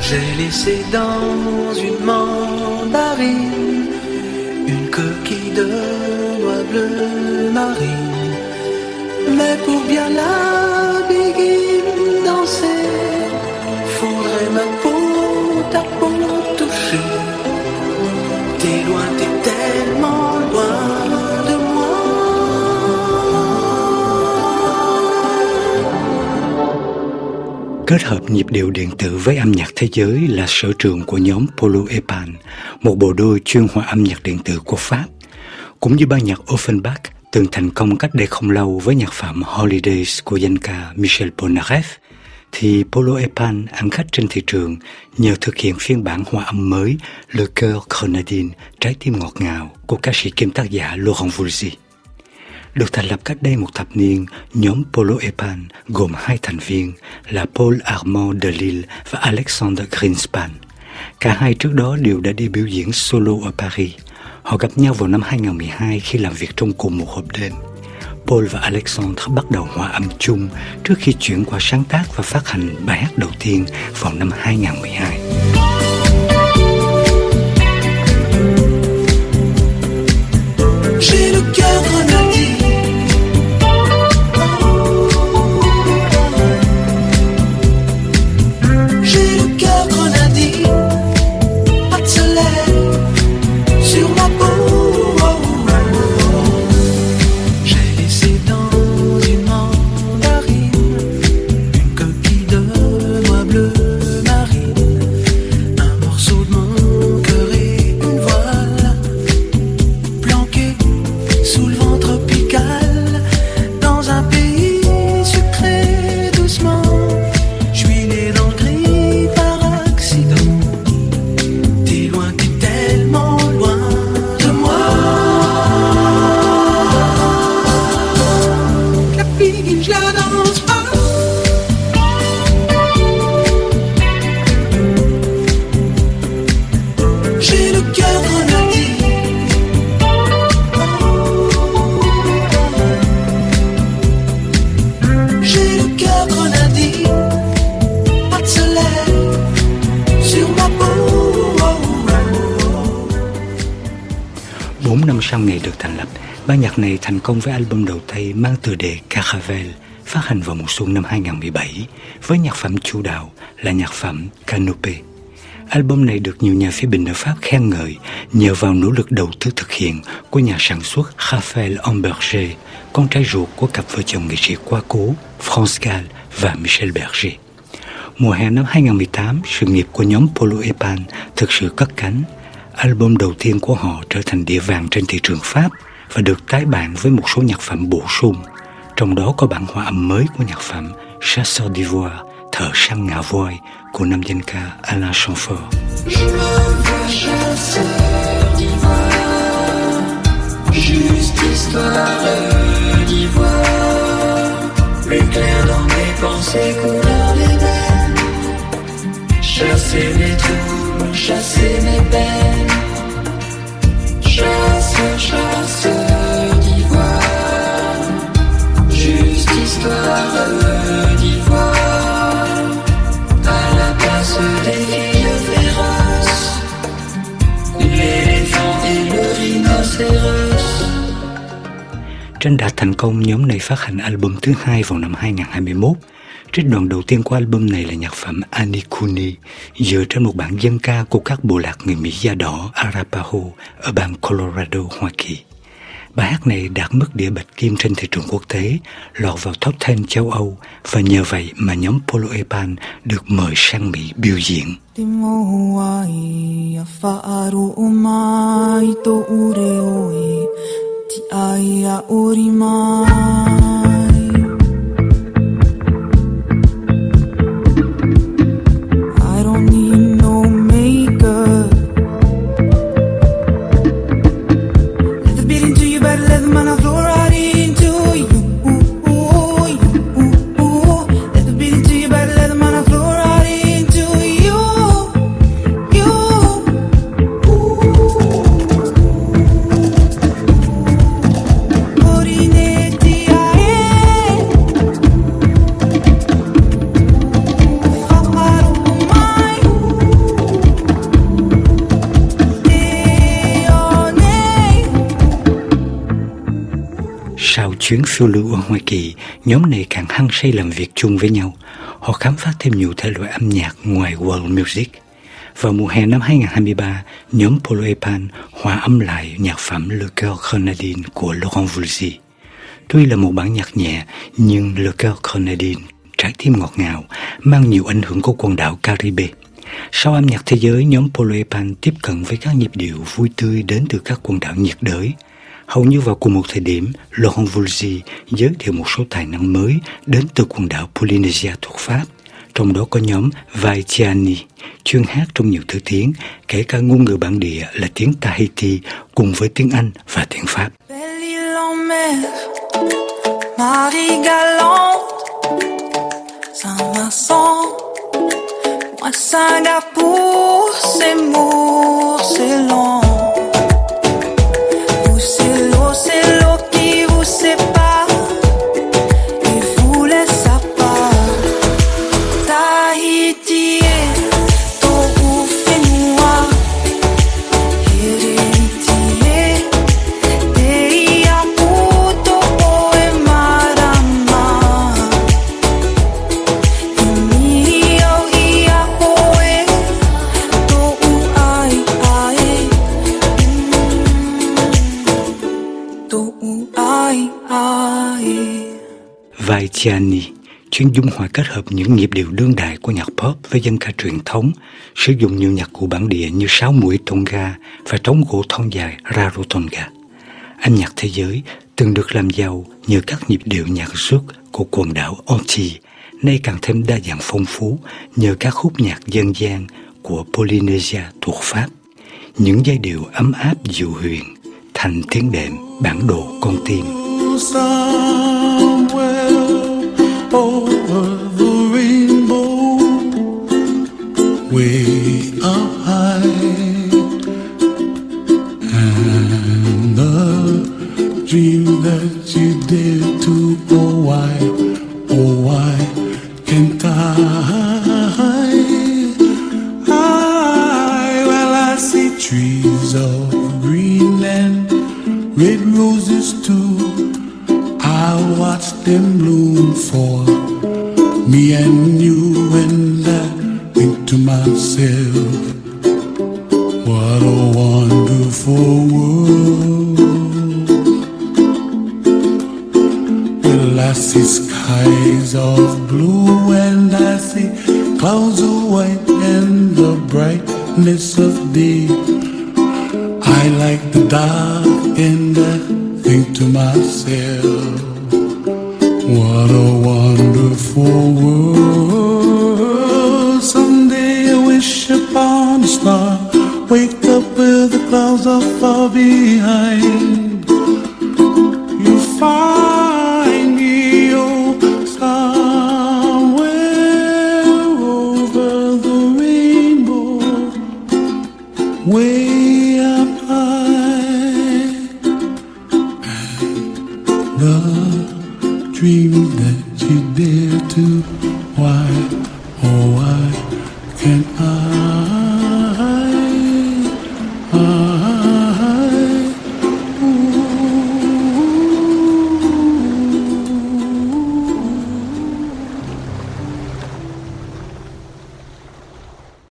J'ai laissé dans une mandarine une coquille de noix bleu marine. Mais pour bien la Kết hợp nhịp điệu điện tử với âm nhạc thế giới là sở trường của nhóm Polo Epan, một bộ đôi chuyên hòa âm nhạc điện tử của Pháp. Cũng như ban nhạc Offenbach từng thành công cách đây không lâu với nhạc phẩm Holidays của danh ca Michel Polnareff, thì Polo Epan ăn khách trên thị trường nhờ thực hiện phiên bản hòa âm mới Le Coeur Grenadine, trái tim ngọt ngào của ca sĩ kiêm tác giả Laurent Voulzy. Được thành lập cách đây một thập niên, nhóm Polo Epan gồm hai thành viên là Paul Armand de Lille và Alexander Greenspan. Cả hai trước đó đều đã đi biểu diễn solo ở Paris. Họ gặp nhau vào năm 2012 khi làm việc trong cùng một hộp đêm. Paul và Alexandre bắt đầu hòa âm chung trước khi chuyển qua sáng tác và phát hành bài hát đầu tiên vào năm 2012. Sau ngày được thành lập, ban nhạc này thành công với album đầu tay mang tựa đề Caravel, phát hành vào mùa xuân năm 2017 với nhạc phẩm chủ đạo là nhạc phẩm Canopé. Album này được nhiều nhà phê bình ở Pháp khen ngợi nhờ vào nỗ lực đầu tư thực hiện của nhà sản xuất Raphael Amberger, con trai ruột của cặp vợ chồng nghệ sĩ quá cố France Gall và Michel Berger. Mùa hè năm 2018, sự nghiệp của nhóm Polo Epan thực sự cất cánh. Album đầu tiên của họ trở thành địa vàng trên thị trường Pháp và được tái bản với một số nhạc phẩm bổ sung. Trong đó có bản hòa âm mới của nhạc phẩm Chasseur d'Ivoire, thợ săn ngà voi của nam danh ca Alain Chamfort. Trên đà thành công, nhóm này phát hành album thứ hai vào năm 2021. Trích đoạn đầu tiên của album này là nhạc phẩm Anikuni, dựa trên một bản dân ca của các bộ lạc người Mỹ da đỏ Arapaho ở bang Colorado, Hoa Kỳ. Bài hát này đạt mức đĩa bạch kim trên thị trường quốc tế, lọt vào top 10 châu Âu và nhờ vậy mà nhóm Polo Epan được mời sang Mỹ biểu diễn. ti aia urima. Chuyến phiêu lưu ở Hoa Kỳ, nhóm này càng hăng say làm việc chung với nhau. Họ khám phá thêm nhiều thể loại âm nhạc ngoài world music. Vào mùa hè năm 2023, nhóm Polo Epan hòa âm lại nhạc phẩm Le Coeur Grenadine của Laurent Voulzy. Tuy là một bản nhạc nhẹ, nhưng Le Coeur Grenadine, trái tim ngọt ngào, mang nhiều ảnh hưởng của quần đảo Caribe. Sau âm nhạc thế giới, nhóm Polo Epan tiếp cận với các nhịp điệu vui tươi đến từ các quần đảo nhiệt đới. Hầu như vào cùng một thời điểm, Laurent Voulzy giới thiệu một số tài năng mới đến từ quần đảo Polynesia thuộc Pháp, trong đó có nhóm Vaitiani, chuyên hát trong nhiều thứ tiếng, kể cả ngôn ngữ bản địa là tiếng Tahiti cùng với tiếng Anh và tiếng Pháp. Marie galante, Saint-Vincent, moi Singapour, c'est Luciani, chuyên dung hòa kết hợp những nhịp điệu đương đại của nhạc pop với dân ca truyền thống, sử dụng nhiều nhạc cụ bản địa như sáo mũi tonga và trống gỗ thon dài rarotonga. Âm nhạc thế giới từng được làm giàu nhờ các nhịp điệu nhạc rước của quần đảo Onti, nay càng thêm đa dạng phong phú nhờ các khúc nhạc dân gian của Polynesia thuộc Pháp. Những giai điệu ấm áp dịu huyền, thành tiếng đệm bản đồ con tim. somewhere over the rainbow, way up high, and the dream that you did to oh why, oh why can't I? I well I see trees of green and red roses too. I'll watch them bloom for me and you, and I think to myself, what a wonderful world. Well, I see skies of blue, and I see clouds of white, and the brightness of day. I like the dark and I think to myself, what a wonderful world. Someday I wish upon a star, wake up where the clouds are far behind. can I?